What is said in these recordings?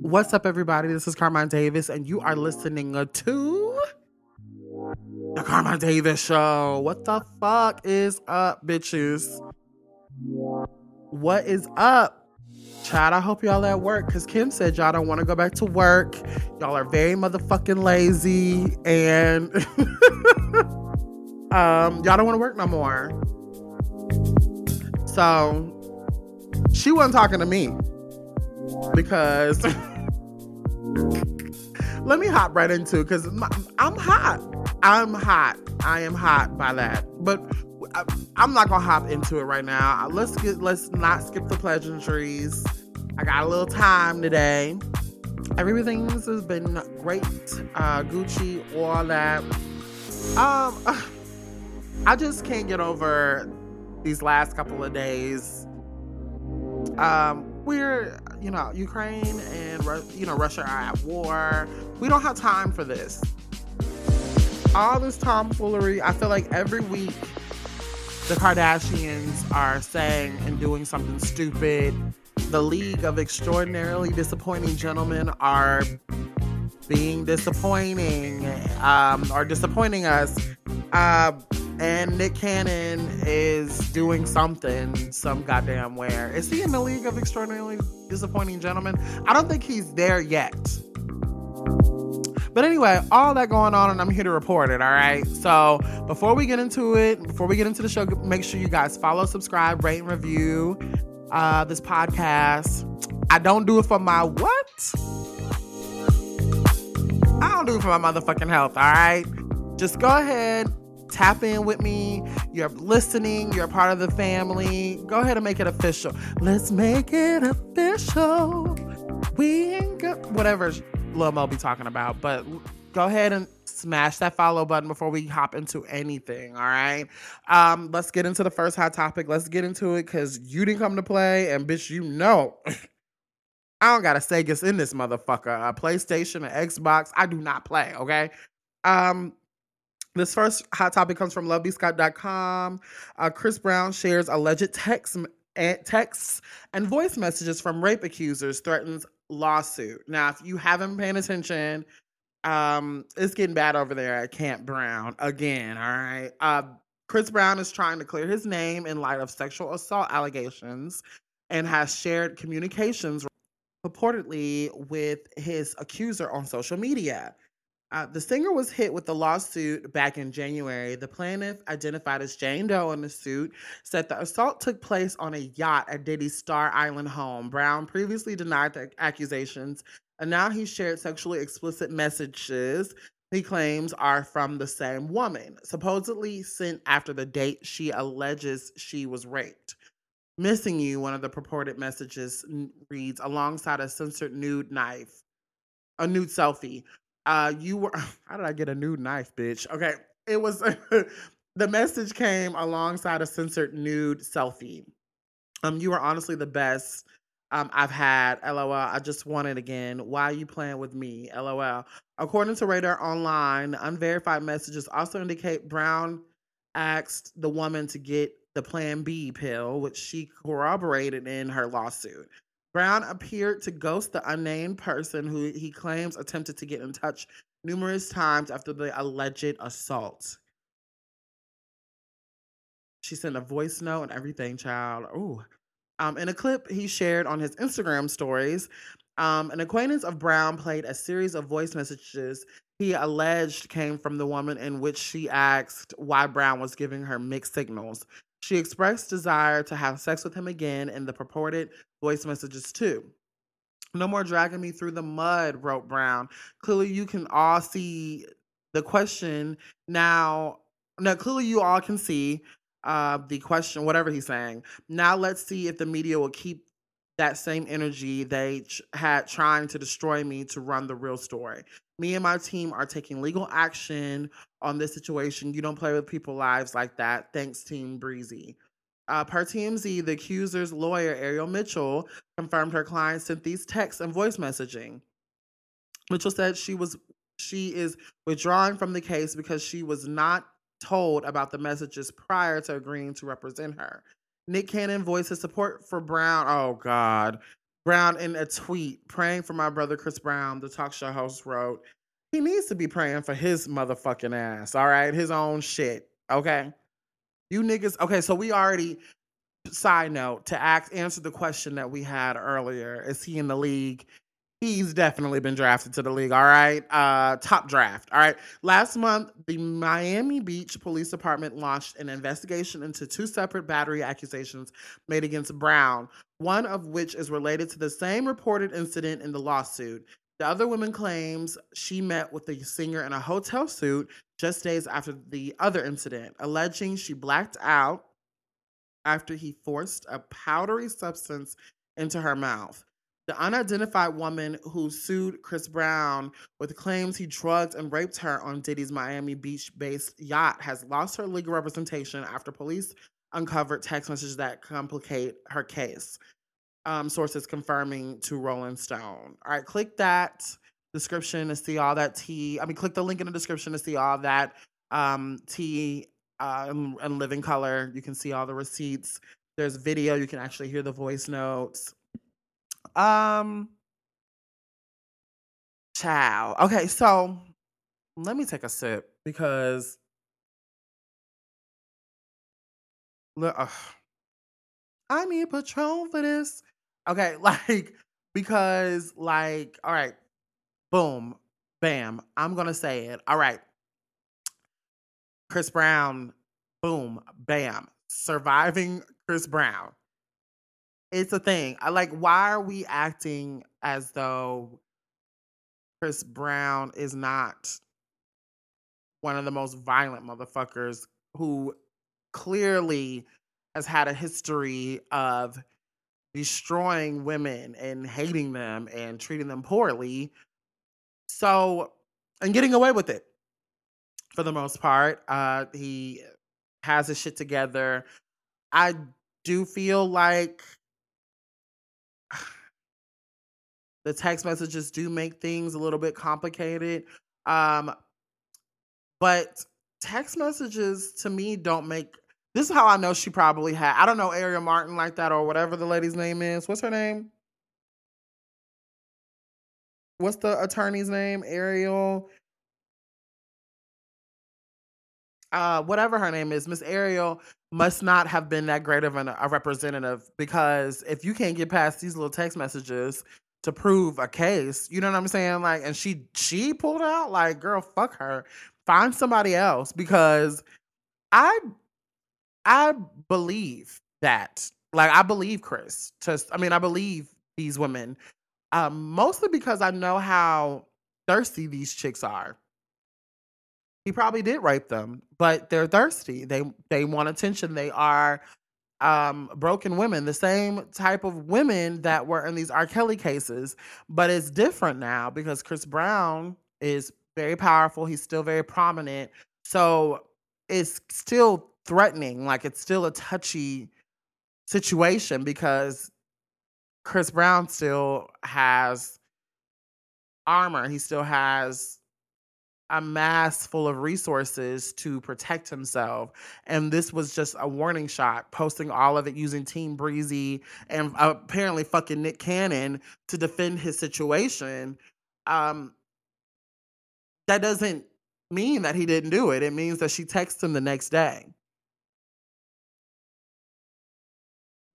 What's up, everybody? This is Carmine Davis, and you are listening to the Carmine Davis Show. What the fuck is up, bitches? What is up? Chad, I hope y'all at work because Kim said y'all don't want to go back to work. Y'all are very motherfucking lazy and um, y'all don't want to work no more. So she wasn't talking to me because let me hop right into because I'm hot. I'm hot. I am hot by that. But I'm not gonna hop into it right now. Let's get let's not skip the pleasantries. I got a little time today. Everything has been great. Uh, Gucci, all that. Um, I just can't get over these last couple of days. Um, we're you know Ukraine and you know Russia are at war. We don't have time for this. All this tomfoolery. I feel like every week the Kardashians are saying and doing something stupid. The League of Extraordinarily Disappointing Gentlemen are being disappointing um, or disappointing us. Uh, and Nick Cannon is doing something some goddamn where. Is he in the League of Extraordinarily Disappointing Gentlemen? I don't think he's there yet. But anyway, all that going on, and I'm here to report it, all right? So before we get into it, before we get into the show, make sure you guys follow, subscribe, rate, and review uh, this podcast. I don't do it for my what? I don't do it for my motherfucking health, all right? Just go ahead, tap in with me. You're listening, you're part of the family. Go ahead and make it official. Let's make it official. We ain't whatever Lil Mo be talking about. But go ahead and smash that follow button before we hop into anything. All right. Um, let's get into the first hot topic. Let's get into it because you didn't come to play, and bitch, you know. I don't got a Sega's in this motherfucker. A PlayStation, an Xbox. I do not play. Okay. Um, this first hot topic comes from lovebscott.com. Uh, Chris Brown shares alleged text texts and voice messages from rape accusers threatens lawsuit. Now, if you haven't paying attention, um, it's getting bad over there at Camp Brown again. All right. Uh, Chris Brown is trying to clear his name in light of sexual assault allegations and has shared communications purportedly with his accuser on social media. Uh, the singer was hit with the lawsuit back in January. The plaintiff, identified as Jane Doe in the suit, said the assault took place on a yacht at Diddy's Star Island home. Brown previously denied the accusations, and now he shared sexually explicit messages he claims are from the same woman, supposedly sent after the date she alleges she was raped. Missing you, one of the purported messages reads, alongside a censored nude knife, a nude selfie. Uh, you were. How did I get a nude knife, bitch? Okay, it was. the message came alongside a censored nude selfie. Um, you were honestly the best. Um, I've had. LOL. I just want it again. Why are you playing with me? LOL. According to Radar Online, unverified messages also indicate Brown asked the woman to get the Plan B pill, which she corroborated in her lawsuit. Brown appeared to ghost the unnamed person who he claims attempted to get in touch numerous times after the alleged assault. She sent a voice note and everything, child. Ooh. Um, in a clip he shared on his Instagram stories, um, an acquaintance of Brown played a series of voice messages he alleged came from the woman in which she asked why Brown was giving her mixed signals. She expressed desire to have sex with him again in the purported voice messages too. No more dragging me through the mud, wrote Brown. Clearly, you can all see the question now. Now, clearly, you all can see uh, the question, whatever he's saying. Now, let's see if the media will keep that same energy they ch- had trying to destroy me to run the real story. Me and my team are taking legal action on this situation. You don't play with people's lives like that. Thanks, Team Breezy. Uh, per TMZ, the accuser's lawyer, Ariel Mitchell, confirmed her client sent these texts and voice messaging. Mitchell said she was she is withdrawing from the case because she was not told about the messages prior to agreeing to represent her. Nick Cannon voices support for Brown. Oh God. Brown in a tweet praying for my brother Chris Brown, the talk show host wrote, he needs to be praying for his motherfucking ass, all right? His own shit, okay? You niggas, okay, so we already, side note, to ask, answer the question that we had earlier is he in the league? He's definitely been drafted to the league, all right? Uh, top draft, all right? Last month, the Miami Beach Police Department launched an investigation into two separate battery accusations made against Brown, one of which is related to the same reported incident in the lawsuit. The other woman claims she met with the singer in a hotel suit just days after the other incident, alleging she blacked out after he forced a powdery substance into her mouth. The unidentified woman who sued Chris Brown with claims he drugged and raped her on Diddy's Miami Beach based yacht has lost her legal representation after police uncovered text messages that complicate her case. Um, sources confirming to Rolling Stone. All right, click that description to see all that tea. I mean, click the link in the description to see all that um, tea uh, in living color. You can see all the receipts. There's video. You can actually hear the voice notes. Um, ciao. Okay, so let me take a sip because look, I need Patron for this. Okay, like because like all right, boom, bam. I'm gonna say it. All right, Chris Brown, boom, bam. Surviving Chris Brown it's a thing. I like why are we acting as though Chris Brown is not one of the most violent motherfuckers who clearly has had a history of destroying women and hating them and treating them poorly. So, and getting away with it for the most part. Uh, he has his shit together. I do feel like the text messages do make things a little bit complicated. Um, but text messages to me don't make this is how I know she probably had I don't know Ariel Martin like that or whatever the lady's name is. What's her name? What's the attorney's name? Ariel. Uh, whatever her name is, Miss Ariel must not have been that great of an, a representative because if you can't get past these little text messages to prove a case. You know what I'm saying? Like, and she she pulled out like, girl, fuck her. Find somebody else because I I believe that. Like, I believe Chris. Just, I mean, I believe these women. Um, mostly because I know how thirsty these chicks are. He probably did rape them, but they're thirsty. They they want attention. They are um, broken women, the same type of women that were in these R. Kelly cases, but it's different now because Chris Brown is very powerful. He's still very prominent. So it's still threatening. Like it's still a touchy situation because Chris Brown still has armor. He still has a mass full of resources to protect himself. And this was just a warning shot, posting all of it using Team Breezy and apparently fucking Nick Cannon to defend his situation. Um, that doesn't mean that he didn't do it. It means that she texted him the next day.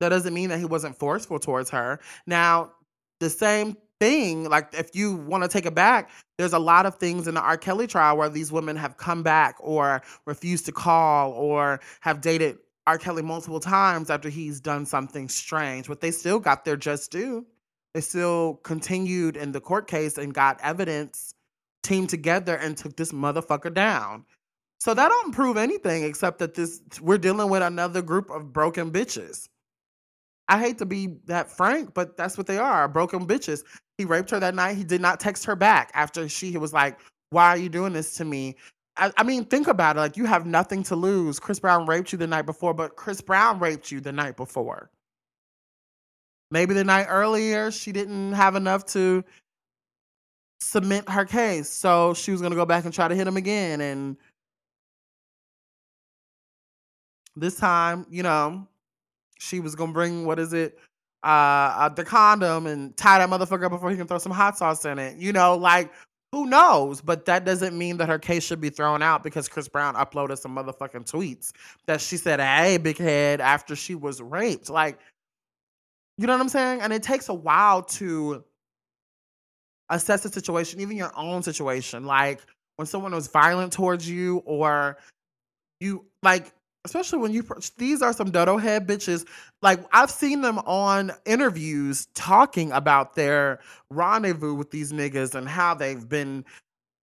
That doesn't mean that he wasn't forceful towards her. Now, the same thing, like if you want to take it back, there's a lot of things in the R. Kelly trial where these women have come back or refused to call or have dated R. Kelly multiple times after he's done something strange, but they still got their just due. They still continued in the court case and got evidence, teamed together and took this motherfucker down. So that don't prove anything except that this we're dealing with another group of broken bitches. I hate to be that frank, but that's what they are broken bitches. He raped her that night. He did not text her back after she was like, Why are you doing this to me? I, I, mean, think about it. Like, you have nothing to lose. Chris Brown raped you the night before, but Chris Brown raped you the night before. Maybe the night earlier, she didn't have enough to submit her case. So she was going to go back and try to hit him again. And this time, you know, she was gonna bring what is it, uh, uh, the condom and tie that motherfucker up before he can throw some hot sauce in it. You know, like who knows? But that doesn't mean that her case should be thrown out because Chris Brown uploaded some motherfucking tweets that she said, "Hey, big head," after she was raped. Like, you know what I'm saying? And it takes a while to assess the situation, even your own situation. Like when someone was violent towards you, or you like especially when you these are some dodo head bitches. Like i've seen them on interviews talking about their rendezvous with these niggas and how they've been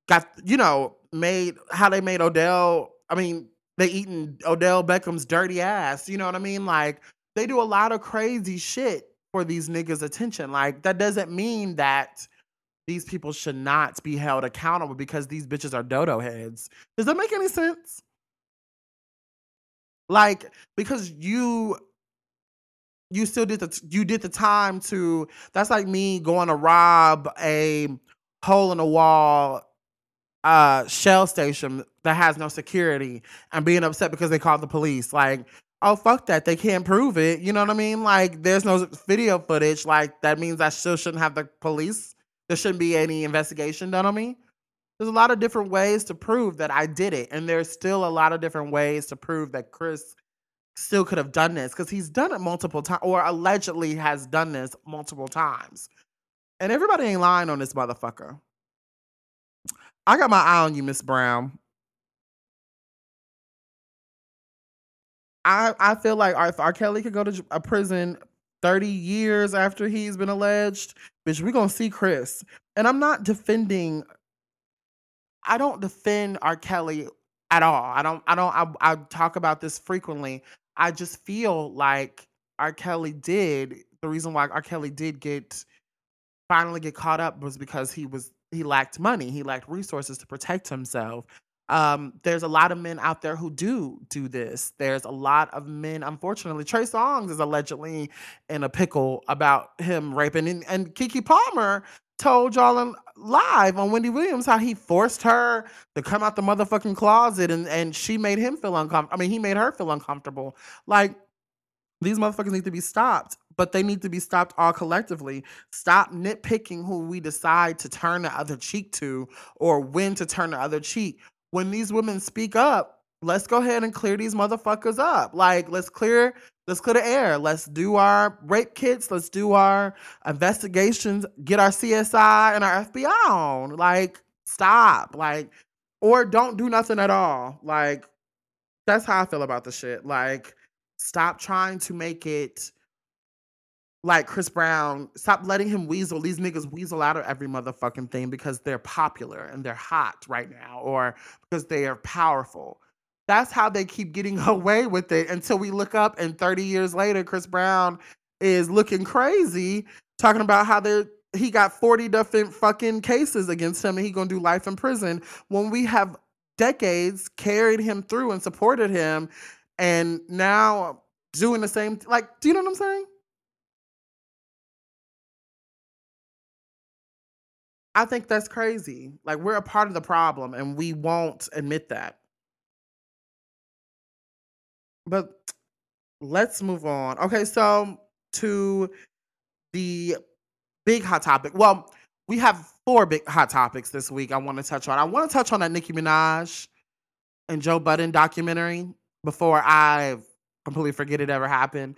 got you know made how they made odell i mean they eating odell beckham's dirty ass you know what i mean? Like they do a lot of crazy shit for these niggas attention. Like that doesn't mean that these people should not be held accountable because these bitches are dodo heads does that make any sense like because you you still did the you did the time to that's like me going to rob a hole in the wall uh shell station that has no security and being upset because they called the police. Like oh fuck that. They can't prove it. You know what i mean? Like there's no video footage. Like that means i still shouldn't have the police. There shouldn't be any investigation done on me there's a lot of different ways to prove that I did it. And there's still a lot of different ways to prove that Chris still could have done this because he's done it multiple times or allegedly has done this multiple times. And everybody ain't lying on this motherfucker. I got my eye on you, Miss Brown. I I feel like if R. Kelly could go to a prison 30 years after he's been alleged, bitch, we're gonna see Chris. And I'm not defending I don't defend R. Kelly at all. I don't. I don't. I, I talk about this frequently. I just feel like R. Kelly did. The reason why R. Kelly did get finally get caught up was because he was he lacked money. He lacked resources to protect himself. Um, there's a lot of men out there who do do this. There's a lot of men, unfortunately. Trey Songz is allegedly in a pickle about him raping, and, and Keke Palmer told y'all live on Wendy Williams how he forced her to come out the motherfucking closet and, and she made him feel uncomfortable. I mean, he made her feel uncomfortable. Like, these motherfuckers need to be stopped, but they need to be stopped all collectively. Stop nitpicking who we decide to turn the other cheek to or when to turn the other cheek. When these women speak up, let's go ahead and clear these motherfuckers up. Like, let's clear let's clear the air. Let's do our rape kits. Let's do our investigations. Get our CSI and our FBI on. Like, stop. Like, or don't do nothing at all. Like, that's how I feel about the shit. Like, stop trying to make it like Chris Brown. Stop letting him weasel. These niggas weasel out of every motherfucking thing because they're popular and they're hot right now, or because they are powerful that's how they keep getting away with it until we look up and 30 years later, Chris Brown is looking crazy, talking about how they're he got 40 different fucking cases against him and he gonna do life in prison when we have decades carried him through and supported him and now doing the same like do you know what I'm saying? I think that's crazy. Like we're a part of the problem and we won't admit that. But let's move on. Okay, so to the big hot topic. Well, we have four big hot topics this week I want to touch on. I want to touch on that Nicki Minaj and Joe Budden documentary before I completely forget it ever happened.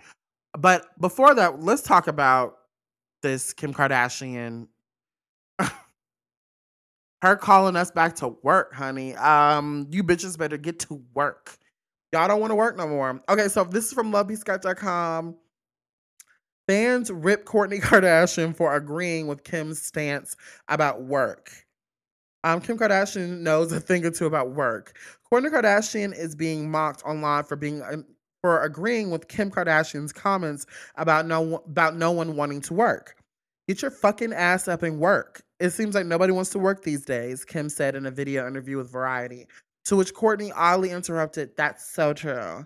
But before that, let's talk about this Kim Kardashian. Her calling us back to work, honey. Um, you bitches better get to work. Y'all don't want to work no more. Okay, so this is from lovebscott.com. Fans rip Kourtney Kardashian for agreeing with Kim's stance about work. Um, Kim Kardashian knows a thing or two about work. Kourtney Kardashian is being mocked online for being uh, for agreeing with Kim Kardashian's comments about no about no one wanting to work. Get your fucking ass up and work. It seems like nobody wants to work these days, Kim said in a video interview with Variety. To which Kourtney oddly interrupted, That's so true.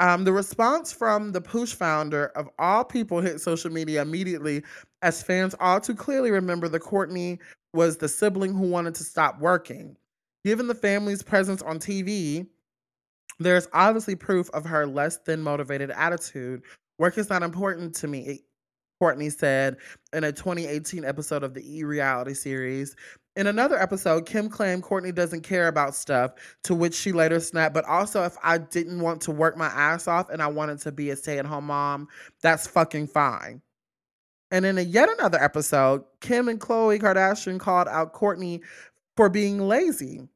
Um, the response from the Poosh founder of all people hit social media immediately, as fans all too clearly remember that Kourtney was the sibling who wanted to stop working. Given the family's presence on TV, there's obviously proof of her less than motivated attitude, Work is not important to me, Kourtney said in a 2018 episode of the E reality series. In another episode, Kim claimed Kourtney doesn't care about stuff, to which she later snapped, but also if I didn't want to work my ass off and I wanted to be a stay at home mom, that's fucking fine. And in a yet another episode, Kim and Khloe Kardashian called out Kourtney for being lazy.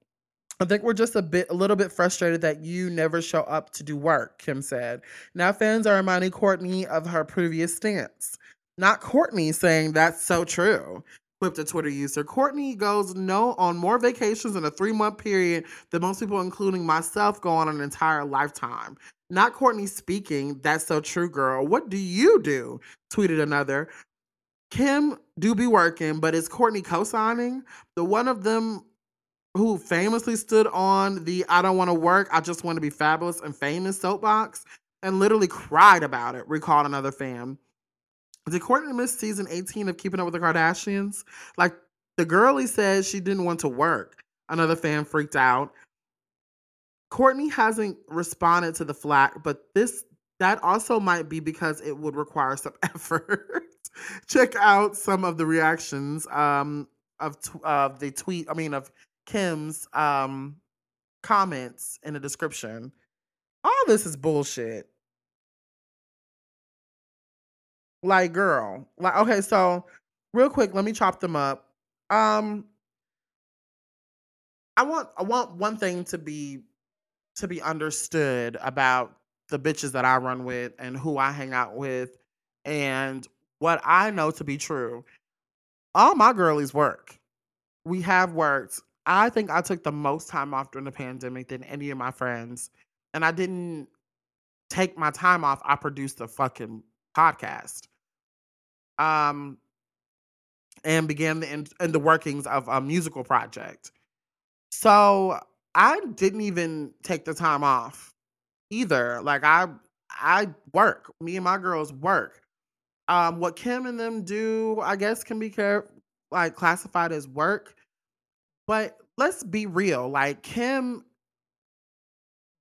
I think we're just a bit a little bit frustrated that you never show up to do work, Kim said. Now fans are reminding Kourtney of her previous stance. Not Kourtney saying that's so true quipped a Twitter user. Kourtney goes no on more vacations in a three month period than most people, including myself, go on an entire lifetime. Not Kourtney speaking. That's so true, girl. What do you do? Tweeted another. Kim do be working, but is Kourtney co-signing? The one of them who famously stood on the I don't want to work, I just want to be fabulous and famous soapbox and literally cried about it, recalled another fan. Did Kourtney miss season 18 of Keeping Up with the Kardashians? Like the girlie said she didn't want to work. Another fan freaked out. Kourtney hasn't responded to the flack, but this that also might be because it would require some effort. Check out some of the reactions um, of of the tweet. I mean, of Kim's um, comments in the description. All this is bullshit. Like, girl, like, okay, so real quick, let me chop them up. Um, I want I want one thing to be to be understood about the bitches that I run with and who I hang out with and what I know to be true. All my girlies work. We have worked. I think I took the most time off during the pandemic than any of my friends. And I didn't take my time off. I produced a fucking podcast um, and began the in, in the workings of a musical project. So I didn't even take the time off either. Like I I work. Me and my girls work. Um, what Kim and them do, I guess, can be care- like classified as work. But let's be real. Like Kim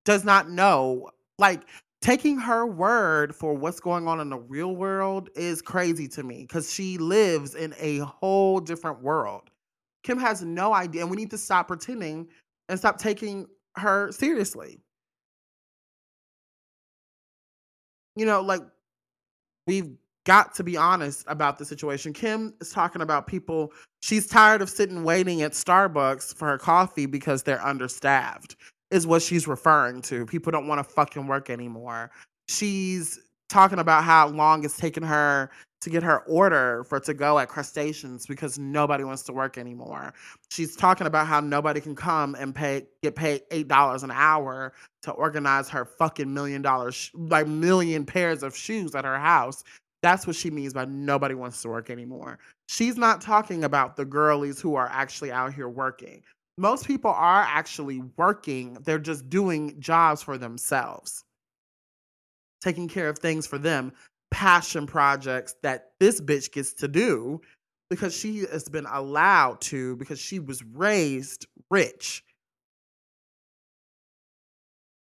does not know. Like taking her word for what's going on in the real world is crazy to me because she lives in a whole different world. Kim has no idea, and we need to stop pretending and stop taking her seriously. You know, like we've got to be honest about the situation. Kim is talking about people, she's tired of sitting waiting at Starbucks for her coffee because they're understaffed is what she's referring to. People don't want to fucking work anymore. She's talking about how long it's taken her to get her order for to go at crustaceans because nobody wants to work anymore. She's talking about how nobody can come and pay get paid eight dollars an hour to organize her fucking million dollars like million pairs of shoes at her house. That's what she means by nobody wants to work anymore. She's not talking about the girlies who are actually out here working most people are actually working, they're just doing jobs for themselves, taking care of things for them, passion projects that this bitch gets to do because she has been allowed to because she was raised rich.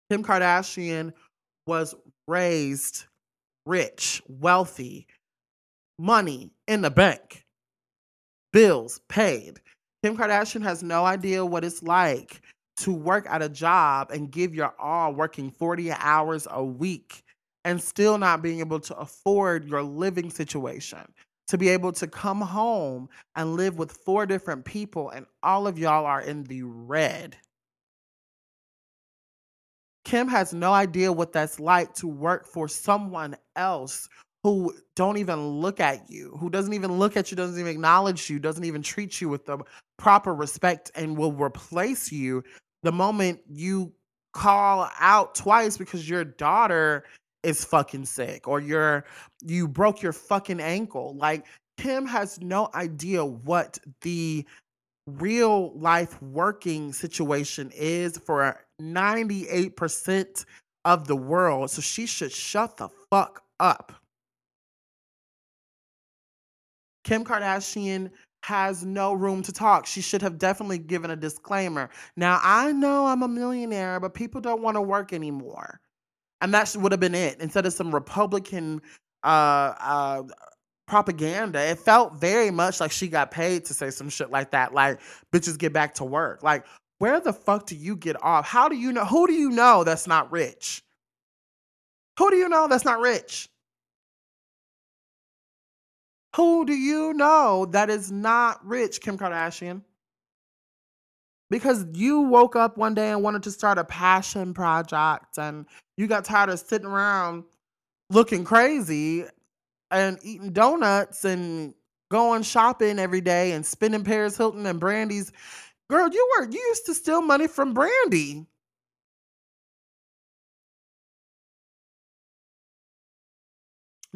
Kim Kardashian was raised rich, wealthy, money in the bank, bills paid. Kim Kardashian has no idea what it's like to work at a job and give your all working 40 hours a week and still not being able to afford your living situation. To be able to come home and live with four different people, and all of y'all are in the red. Kim has no idea what that's like to work for someone else who don't even look at you, who doesn't even look at you, doesn't even acknowledge you, doesn't even treat you with the proper respect, and will replace you the moment you call out twice because your daughter is fucking sick or you're you broke your fucking ankle. Like Kim has no idea what the real life working situation is for 98% of the world. So she should shut the fuck up. Kim Kardashian has no room to talk. She should have definitely given a disclaimer. Now, I know I'm a millionaire, but people don't want to work anymore. And that would have been it. Instead of some Republican uh, uh, propaganda, it felt very much like she got paid to say some shit like that. Like, bitches get back to work. Like, where the fuck do you get off? How do you know? Who do you know that's not rich? Who do you know that's not rich? Who do you know that is not rich, Kim Kardashian? Because you woke up one day and wanted to start a passion project and you got tired of sitting around looking crazy and eating donuts and going shopping every day and spending Paris Hilton and Brandy's. Girl, you were you used to steal money from Brandy.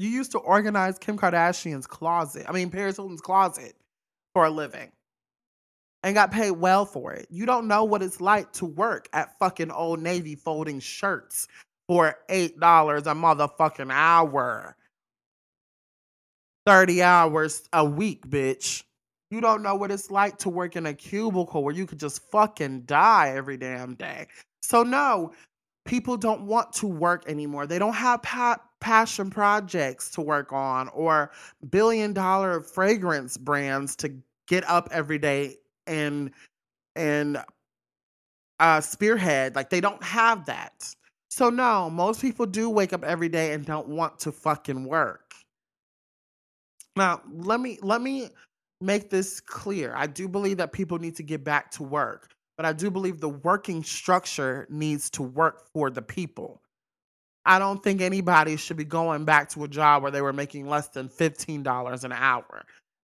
You used to organize Kim Kardashian's closet. I mean Paris Hilton's closet for a living. And got paid well for it. You don't know what it's like to work at fucking Old Navy folding shirts for $8 a motherfucking hour. 30 hours a week, bitch. You don't know what it's like to work in a cubicle where you could just fucking die every damn day. So, no, people don't want to work anymore. They don't have pa- passion projects to work on or billion dollar fragrance brands to get up every day and and uh spearhead like they don't have that. So no, most people do wake up every day and don't want to fucking work. Now, let me let me make this clear. I do believe that people need to get back to work, but I do believe the working structure needs to work for the people. I don't think anybody should be going back to a job where they were making less than $15 an hour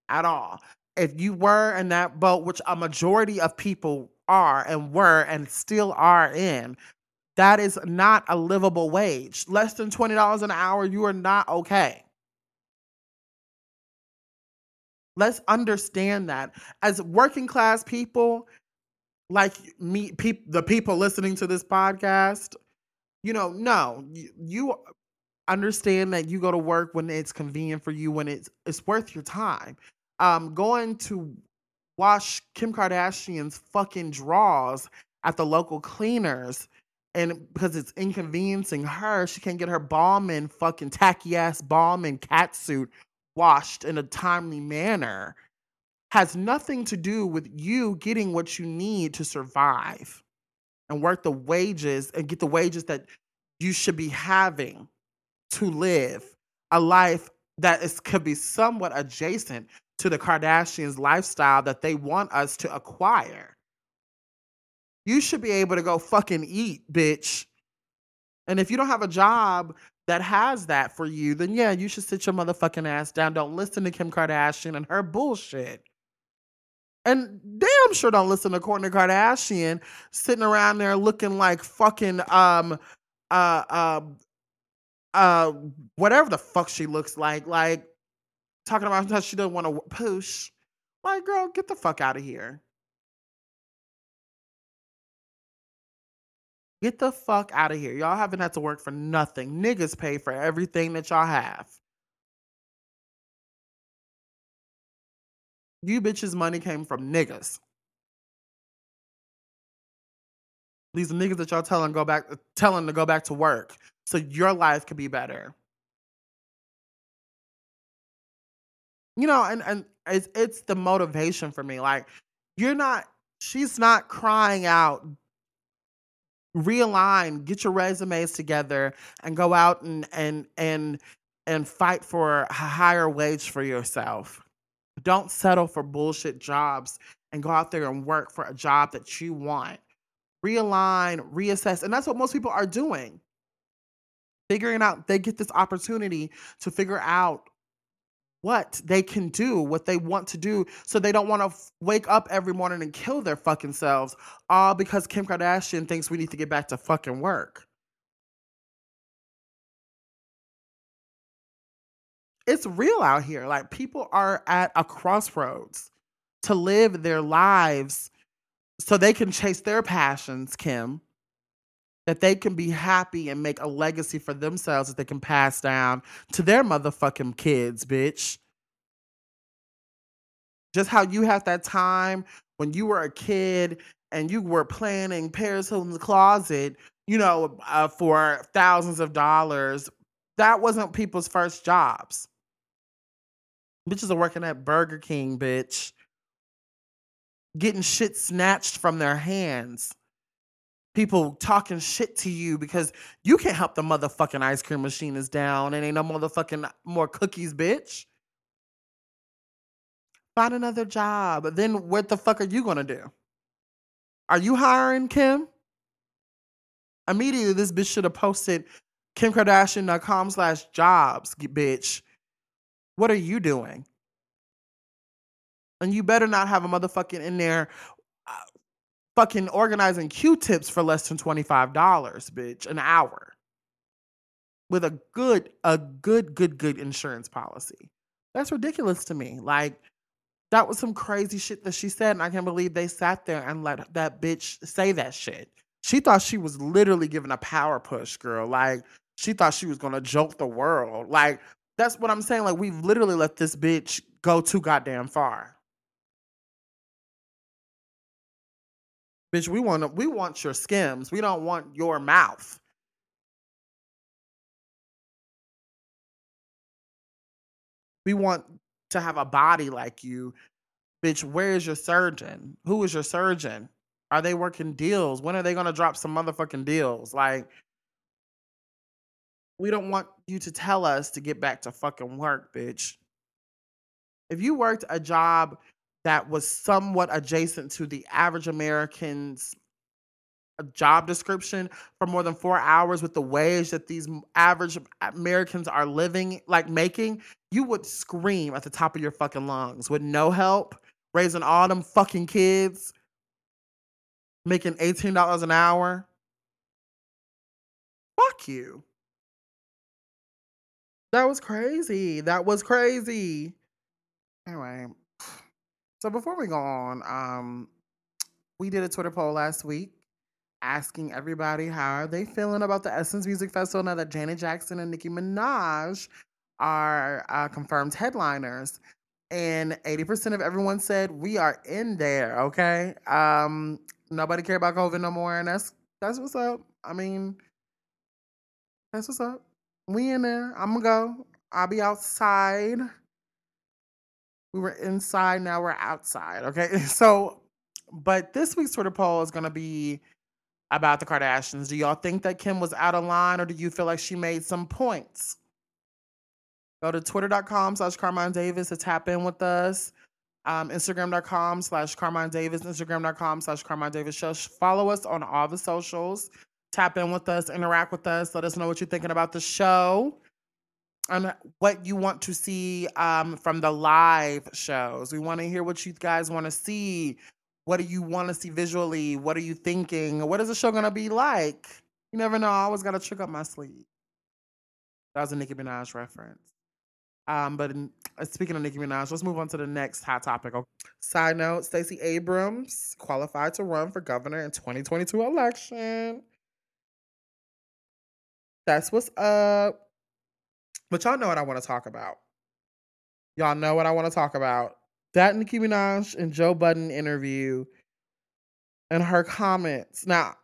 at all. If you were in that boat, which a majority of people are and were and still are in, that is not a livable wage. Less than $20 an hour, you are not okay. Let's understand that. As working class people, like me, the people listening to this podcast, you know, no, you, you understand that you go to work when it's convenient for you, when it's it's worth your time. Um, going to wash Kim Kardashian's fucking drawers at the local cleaners and because it's inconveniencing her, she can't get her Balmain fucking tacky ass bomb and cat suit washed in a timely manner has nothing to do with you getting what you need to survive and work the wages and get the wages that you should be having to live a life that is could be somewhat adjacent to the Kardashians' lifestyle that they want us to acquire. You should be able to go fucking eat, bitch. And if you don't have a job that has that for you, then yeah, you should sit your motherfucking ass down. Don't listen to Kim Kardashian and her bullshit. And damn sure don't listen to Kourtney Kardashian sitting around there looking like fucking um uh uh uh whatever the fuck she looks like, like talking about how she doesn't want to push. Like, girl, get the fuck out of here. Get the fuck out of here. Y'all haven't had to work for nothing. Niggas pay for everything that y'all have. You bitches' money came from niggas. These niggas that y'all telling go back telling to go back to work so your life could be better. You know, and and it's it's the motivation for me. Like you're not she's not crying out realign, get your resumes together, and go out and and and and fight for a higher wage for yourself. Don't settle for bullshit jobs and go out there and work for a job that you want. Realign, reassess, and that's what most people are doing. Figuring out they get this opportunity to figure out what they can do, what they want to do, so they don't want to f- wake up every morning and kill their fucking selves, all because Kim Kardashian thinks we need to get back to fucking work. It's real out here. Like people are at a crossroads to live their lives so they can chase their passions, Kim. That they can be happy and make a legacy for themselves that they can pass down to their motherfucking kids, bitch. Just how you had that time when you were a kid and you were planning Paris Hilton's closet, you know, uh, for thousands of dollars. That wasn't people's first jobs. Bitches are working at Burger King, bitch. Getting shit snatched from their hands. People talking shit to you because you can't help the motherfucking ice cream machine is down and ain't no motherfucking more cookies, bitch. Find another job. Then what the fuck are you gonna do? Are you hiring Kim? Immediately, this bitch should have posted kimkardashian.com slash jobs, bitch. What are you doing? And you better not have a motherfucking in there uh, fucking organizing Q-tips for less than $25, bitch, an hour. With a good, a good, good, good insurance policy. That's ridiculous to me. Like, that was some crazy shit that she said, and I can't believe they sat there and let that bitch say that shit. She thought she was literally giving a power push, girl. Like, she thought she was gonna joke the world. Like, that's what I'm saying. Like, we've literally let this bitch go too goddamn far. Bitch, we want we want your skims. We don't want your mouth. We want to have a body like you. Bitch, where is your surgeon? Who is your surgeon? Are they working deals? When are they gonna drop some motherfucking deals? Like, we don't want you to tell us to get back to fucking work, bitch. If you worked a job that was somewhat adjacent to the average American's uh, job description for more than four hours with the wage that these average Americans are living, like making, you would scream at the top of your fucking lungs with no help, raising all them fucking kids, making $18 an hour. Fuck you. That was crazy. That was crazy. Anyway, so before we go on, um, we did a Twitter poll last week asking everybody how are they feeling about the Essence Music Festival now that Janet Jackson and Nicki Minaj are uh, confirmed headliners. And 80% of everyone said we are in there, okay? Um, nobody care about COVID no more, and that's that's what's up. I mean, that's what's up. We in there. I'm gonna go. I'll be outside. We were inside, now we're outside. Okay. So, but this week's Twitter poll is gonna be about the Kardashians. Do y'all think that Kim was out of line or do you feel like she made some points? Go to twitter.com slash Carmine Davis to tap in with us. Um, Instagram.com slash Carmine Davis, Instagram.com slash Carmine Davis Show. Follow us on all the socials. Tap in with us, interact with us, let us know what you're thinking about the show and what you want to see um, from the live shows. We want to hear what you guys want to see. What do you want to see visually? What are you thinking? What is the show going to be like? You never know. I always got to trick up my sleeve. That was a Nicki Minaj reference. Um, but in, uh, speaking of Nicki Minaj, let's move on to the next hot topic. Okay. Side note: Stacey Abrams qualified to run for governor in 2022 election. That's what's up. But y'all know what I want to talk about. Y'all know what I want to talk about. That Nicki Minaj and Joe Budden interview and her comments. Now,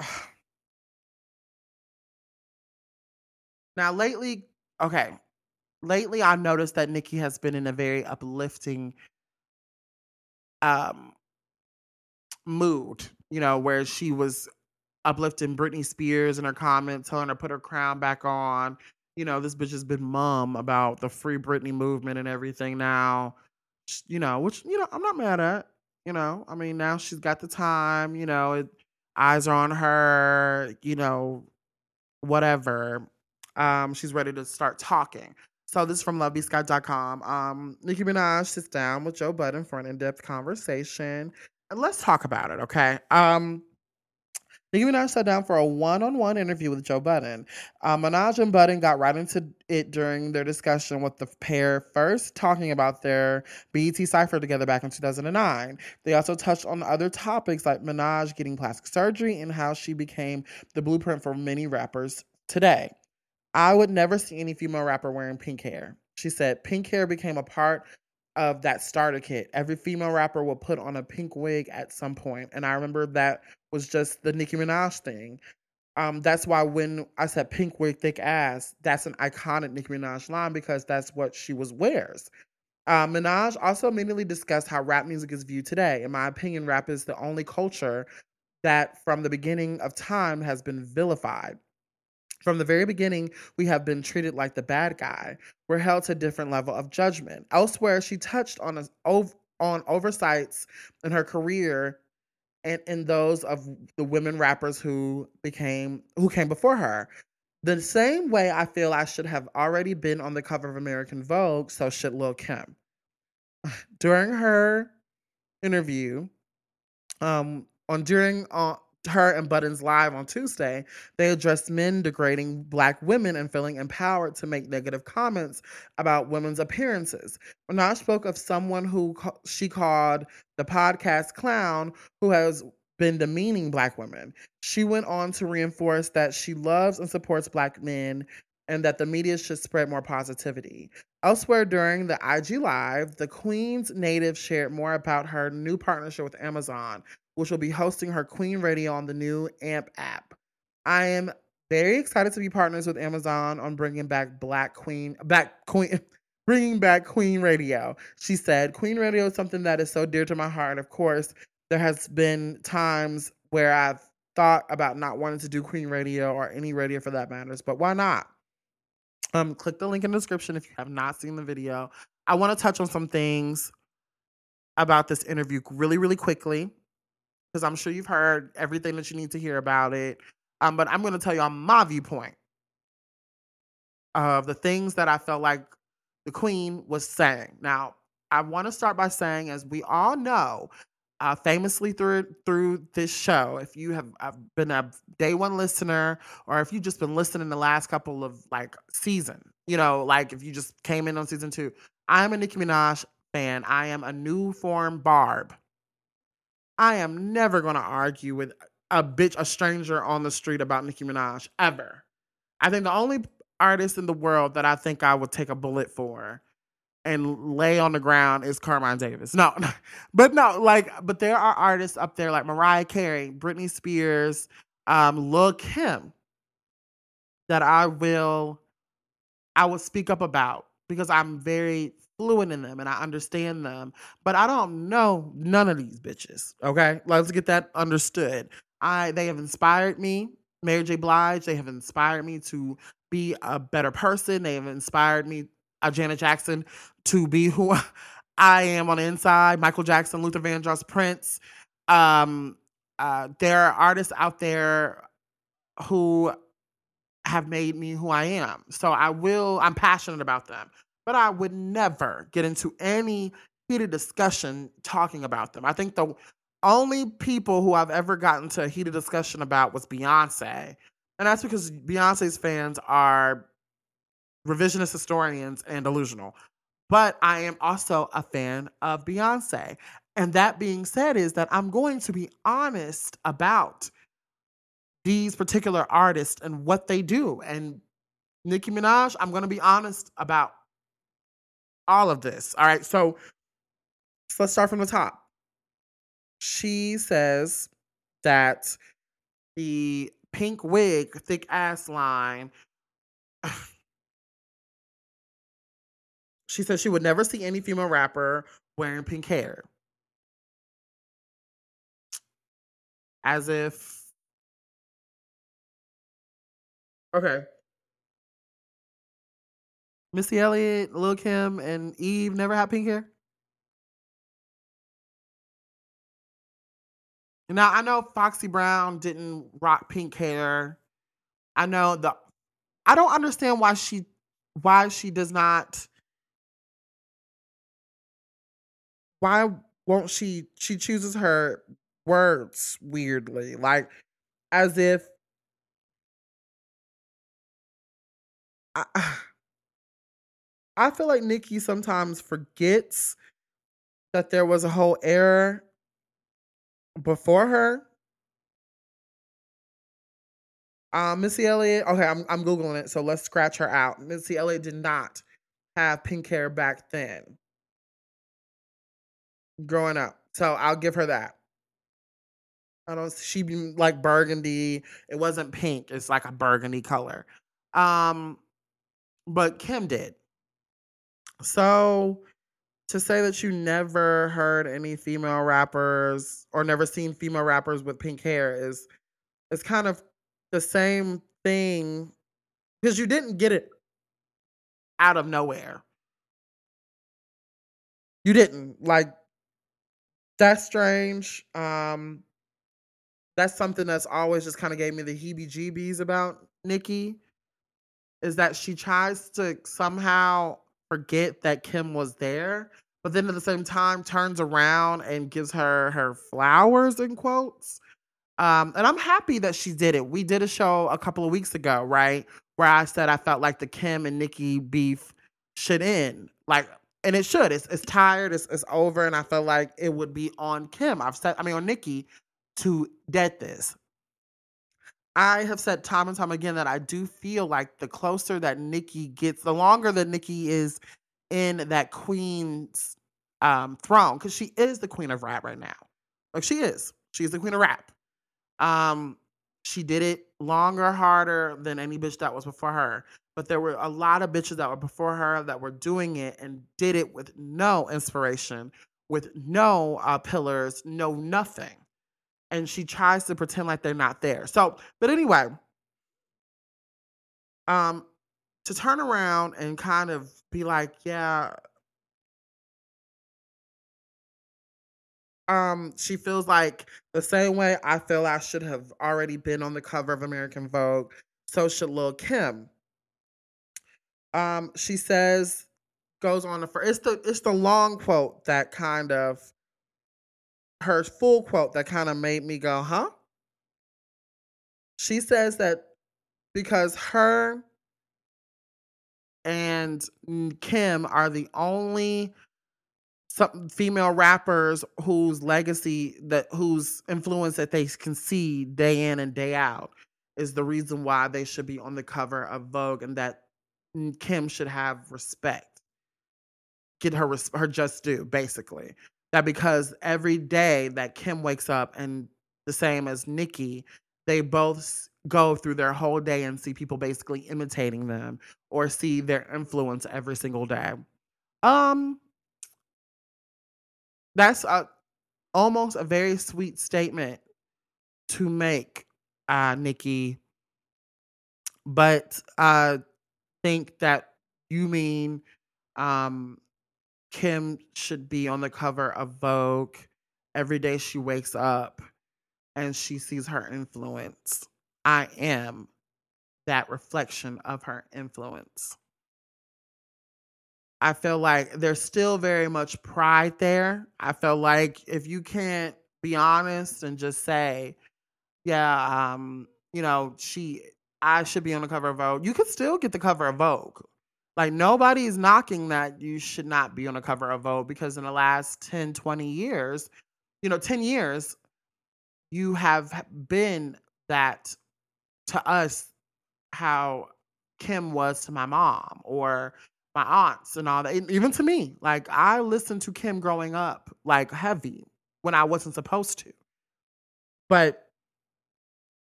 now lately, okay, lately I've noticed that Nicki has been in a very uplifting um mood, you know, where she was uplifting Britney Spears in her comments, telling her to put her crown back on. You know, this bitch has been mum about the free Britney movement and everything now. You know, which, you know, I'm not mad at. You know, I mean, now she's got the time, you know, it, eyes are on her, you know, whatever. Um, she's ready to start talking. So this is from lovebscott.com. Um, Nicki Minaj sits down with Joe Budden for an in-depth conversation. And let's talk about it, okay? Um, Nicki Minaj sat down for a one-on-one interview with Joe Budden. Uh, Minaj and Budden got right into it during their discussion with the pair first talking about their BET Cypher together back in 2009. They also touched on other topics like Minaj getting plastic surgery and how she became the blueprint for many rappers today. I would never see any female rapper wearing pink hair. She said, Pink hair became a part of that starter kit. Every female rapper will put on a pink wig at some point, and I remember that was just the Nicki Minaj thing. Um, that's why when I said pink wig, thick ass, that's an iconic Nicki Minaj line because that's what she was wears. Uh, Minaj also immediately discussed how rap music is viewed today. In my opinion, rap is the only culture that from the beginning of time has been vilified. From the very beginning, we have been treated like the bad guy. We're held to a different level of judgment. Elsewhere, she touched on a, on oversights in her career and in those of the women rappers who became who came before her. The same way I feel I should have already been on the cover of American Vogue, so should Lil Kim. During her interview, um, on during uh, her and Budden's live on Tuesday, they addressed men degrading black women and feeling empowered to make negative comments about women's appearances. Minaj spoke of someone who she called the podcast clown who has been demeaning black women. She went on to reinforce that she loves and supports black men and that the media should spread more positivity. Elsewhere during the IG Live, the Queens native shared more about her new partnership with Amazon, which will be hosting her Queen Radio on the new AMP app. I am very excited to be partners with Amazon on bringing back Black Queen, back Queen, bringing back Queen Radio. She said, Queen Radio is something that is so dear to my heart. Of course, there has been times where I've thought about not wanting to do Queen Radio or any radio for that matters, but why not? Um, click the link in the description if you have not seen the video. I want to touch on some things about this interview really, really quickly because I'm sure you've heard everything that you need to hear about it. Um, but I'm going to tell you on my viewpoint of the things that I felt like the Queen was saying. Now, I want to start by saying, as we all know, uh, famously through through this show, if you have been a day one listener, or if you've just been listening the last couple of like season, you know, like if you just came in on season two, I'm a Nicki Minaj fan. I am a new form Barb. I am never going to argue with a bitch, a stranger on the street about Nicki Minaj ever. I think the only artist in the world that I think I would take a bullet for and lay on the ground is Carmine Davis. No, but no, like, but there are artists up there like Mariah Carey, Britney Spears, um, Lil Kim that I will, I will speak up about because I'm very fluent in them and I understand them, but I don't know none of these bitches. Okay, let's get that understood. I they have inspired me, Mary J. Blige. They have inspired me to be a better person. They have inspired me, uh, Janet Jackson, to be who I am on the inside. Michael Jackson, Luther Vandross, Prince. Um, uh, there are artists out there who have made me who I am. So I will. I'm passionate about them but I would never get into any heated discussion talking about them. I think the only people who I've ever gotten to a heated discussion about was Beyonce. And that's because Beyonce's fans are revisionist historians and delusional. But I am also a fan of Beyonce. And that being said, is that I'm going to be honest about these particular artists and what they do. And Nicki Minaj, I'm going to be honest about all of this. All right. So, so let's start from the top. She says that the pink wig, thick ass line. she says she would never see any female rapper wearing pink hair. As if. Okay. Missy Elliott, Lil Kim, and Eve never had pink hair? Now I know Foxy Brown didn't rock pink hair. I know the I don't understand why she why she does not why won't she she chooses her words weirdly like as if I, I feel like Nicki sometimes forgets that there was a whole era before her. Um, Missy Elliott. Okay, I'm I'm googling it, so let's scratch her out. Missy Elliott did not have pink hair back then. growing up. So I'll give her that. I don't she be like burgundy. It wasn't pink. It's like a burgundy color. Um but Kim did. So to say that you never heard any female rappers or never seen female rappers with pink hair is is kind of the same thing because you didn't get it out of nowhere. You didn't. Like that's strange. Um that's something that's always just kind of gave me the heebie-jeebies about Nicki is that she tries to somehow forget that Kim was there, but then at the same time turns around and gives her her flowers in quotes. Um, and I'm happy that she did it. We did a show a couple of weeks ago, right? Where I said I felt like the Kim and Nicki beef should end. Like, and it should. It's it's tired, it's it's over, and I felt like it would be on Kim. I've said, I mean on Nicki to dead this. I have said time and time again that I do feel like the closer that Nicki gets, the longer that Nicki is in that queen's um, throne, because she is the queen of rap right now. Like she is. She's the queen of rap. Um, she did it longer, harder than any bitch that was before her. But there were a lot of bitches that were before her that were doing it and did it with no inspiration, with no uh, pillars, no nothing and she tries to pretend like they're not there. So, but anyway, um, to turn around and kind of be like, yeah, um, she feels like the same way I feel I should have already been on the cover of American Vogue. So should Lil Kim. Um, she says, goes on first. It's the it's the long quote that kind of her full quote that kind of made me go, huh? She says that because her and Kim are the only some female rappers whose legacy that whose influence that they can see day in and day out is the reason why they should be on the cover of Vogue and that Kim should have respect. Get her her just due basically that because every day that Kim wakes up and the same as Nicki, they both go through their whole day and see people basically imitating them or see their influence every single day. Um that's a almost a very sweet statement to make uh Nicki but I think that you mean um Kim should be on the cover of Vogue every day she wakes up and she sees her influence. I am that reflection of her influence. I feel like there's still very much pride there. I feel like if you can't be honest and just say, yeah, um, you know, she I should be on the cover of Vogue, you could still get the cover of Vogue. Like nobody's knocking that you should not be on a cover of Vogue because in the last 10, 20 years, you know, 10 years, you have been that to us how Kim was to my mom or my aunts and all that. Even to me, like I listened to Kim growing up like heavy when I wasn't supposed to. But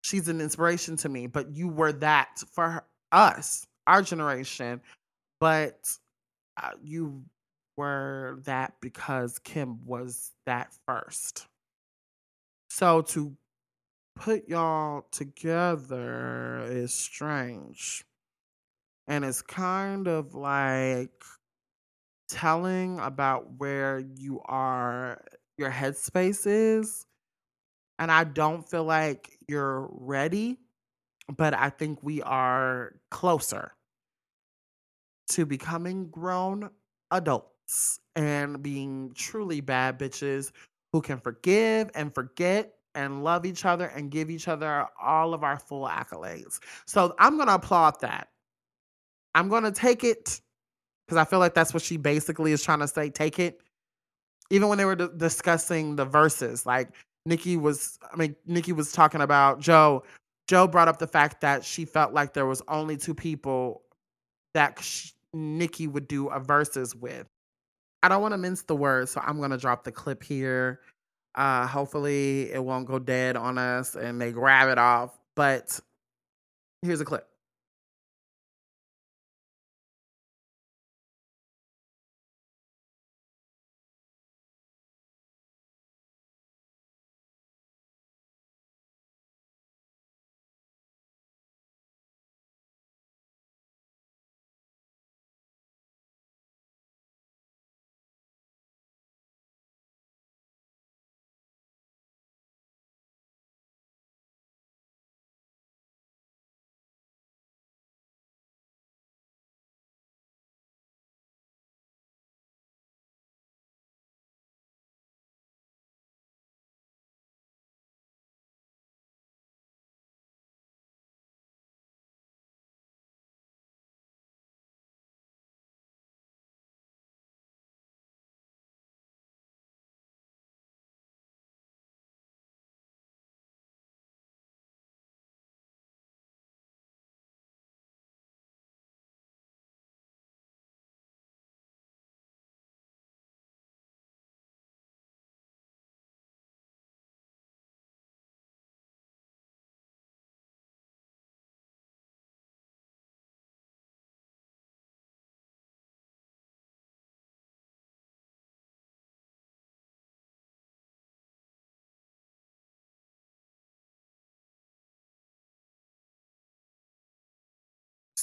she's an inspiration to me. But you were that for her, us, our generation but uh, you were that because Kim was that first. So to put y'all together is strange. And it's kind of like telling about where you are, your headspace is. And I don't feel like you're ready, but I think we are closer to becoming grown adults and being truly bad bitches who can forgive and forget and love each other and give each other all of our full accolades. So I'm going to applaud that. I'm going to take it because I feel like that's what she basically is trying to say. Take it. Even when they were d- discussing the Verzuz, like Nicki was, I mean, Nicki was talking about Joe. Joe brought up the fact that she felt like there was only two people that Nicki would do a Verzuz with. I don't want to mince the words, so I'm gonna drop the clip here. Uh, hopefully, it won't go dead on us and they grab it off. But here's a clip.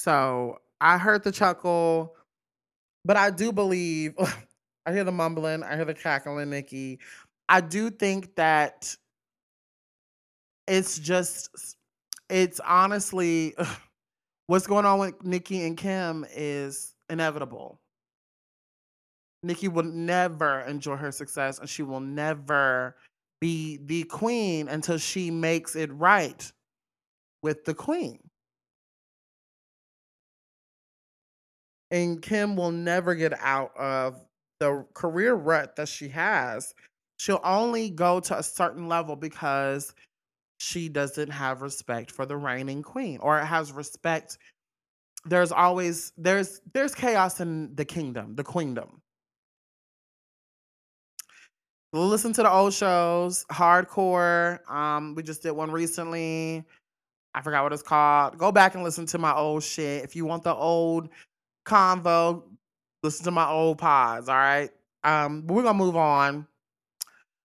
So I heard the chuckle, but I do believe I hear the mumbling, I hear the cackling, Nicki. I do think that it's just it's honestly what's going on with Nicki and Kim is inevitable. Nicki will never enjoy her success and she will never be the queen until she makes it right with the queen. And Kim will never get out of the career rut that she has. She'll only go to a certain level because she doesn't have respect for the reigning queen or has respect there's always there's there's chaos in the kingdom the queendom listen to the old shows, hardcore. Um, we just did one recently. I forgot what it's called. Go back and listen to my old shit. If you want the old convo, listen to my old pods. All right. Um, we're gonna move on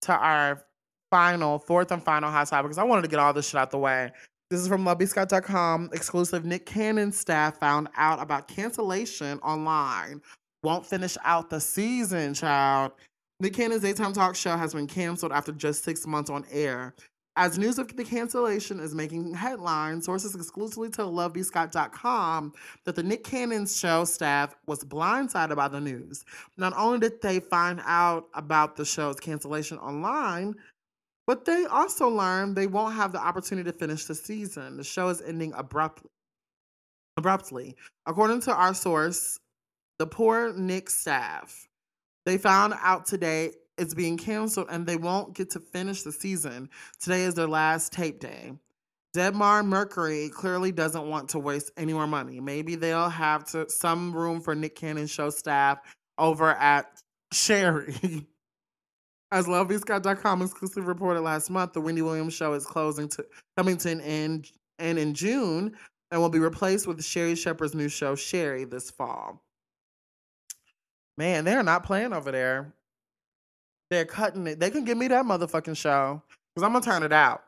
to our final, fourth and final hot topic because I wanted to get all this shit out the way. This is from lovebscott.com. Exclusive Nick Cannon staff found out about cancellation online. Won't finish out the season, child. Nick Cannon's daytime talk show has been canceled after just six months on air. As news of the cancellation is making headlines, sources exclusively tell LoveBScott.com that the Nick Cannon show staff was blindsided by the news. Not only did they find out about the show's cancellation online, but they also learned they won't have the opportunity to finish the season. The show is ending abruptly. Abruptly, according to our source, the poor Nick staff they found out today it's being canceled and they won't get to finish the season. Today is their last tape day. Debmar Mercury clearly doesn't want to waste any more money. Maybe they'll have to some room for Nick Cannon show staff over at Sherri. As LoveBScott.com exclusively reported last month, the Wendy Williams show is closing to coming to an end and in June and will be replaced with Sherri Shepherd's new show, Sherri, this fall. Man, they're not playing over there. They're cutting it. They can give me that motherfucking show because I'm gonna turn it out.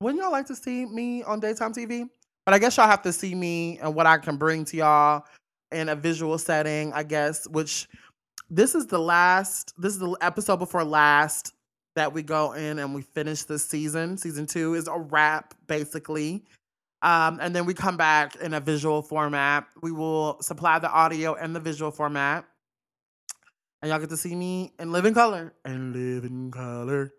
Wouldn't y'all like to see me on daytime TV? But I guess y'all have to see me and what I can bring to y'all in a visual setting, I guess, which this is the last, this is the episode before last that we go in and we finish this season. Season two is a wrap, basically. Um, and then we come back in a visual format. We will supply the audio and the visual format. And y'all get to see me and live in color and live in color.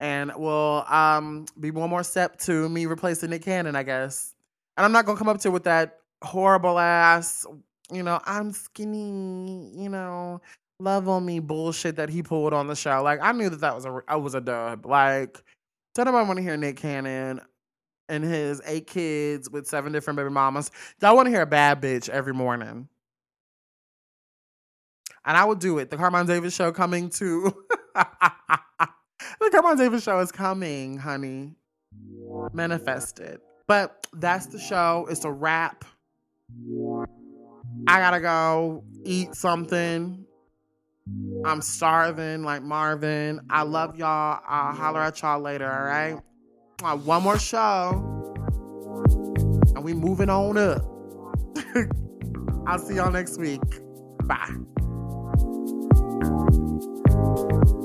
And we'll um, be one more step to me replacing Nick Cannon, I guess. And I'm not gonna come up to with that horrible ass, you know, I'm skinny, you know, love on me bullshit that he pulled on the show. Like I knew that that was a I was a dub. Like, don't nobody want to hear Nick Cannon and his eight kids with seven different baby mamas. Y'all want to hear a bad bitch every morning. And I will do it. The Carmine Davis show coming to. the Carmine Davis show is coming, honey. Manifested. But that's the show. It's a wrap. I gotta go eat something. I'm starving like Marvin. I love y'all. I'll holler at y'all later, all right? Uh, one more show. And we moving on up. I'll see y'all next week. Bye thank you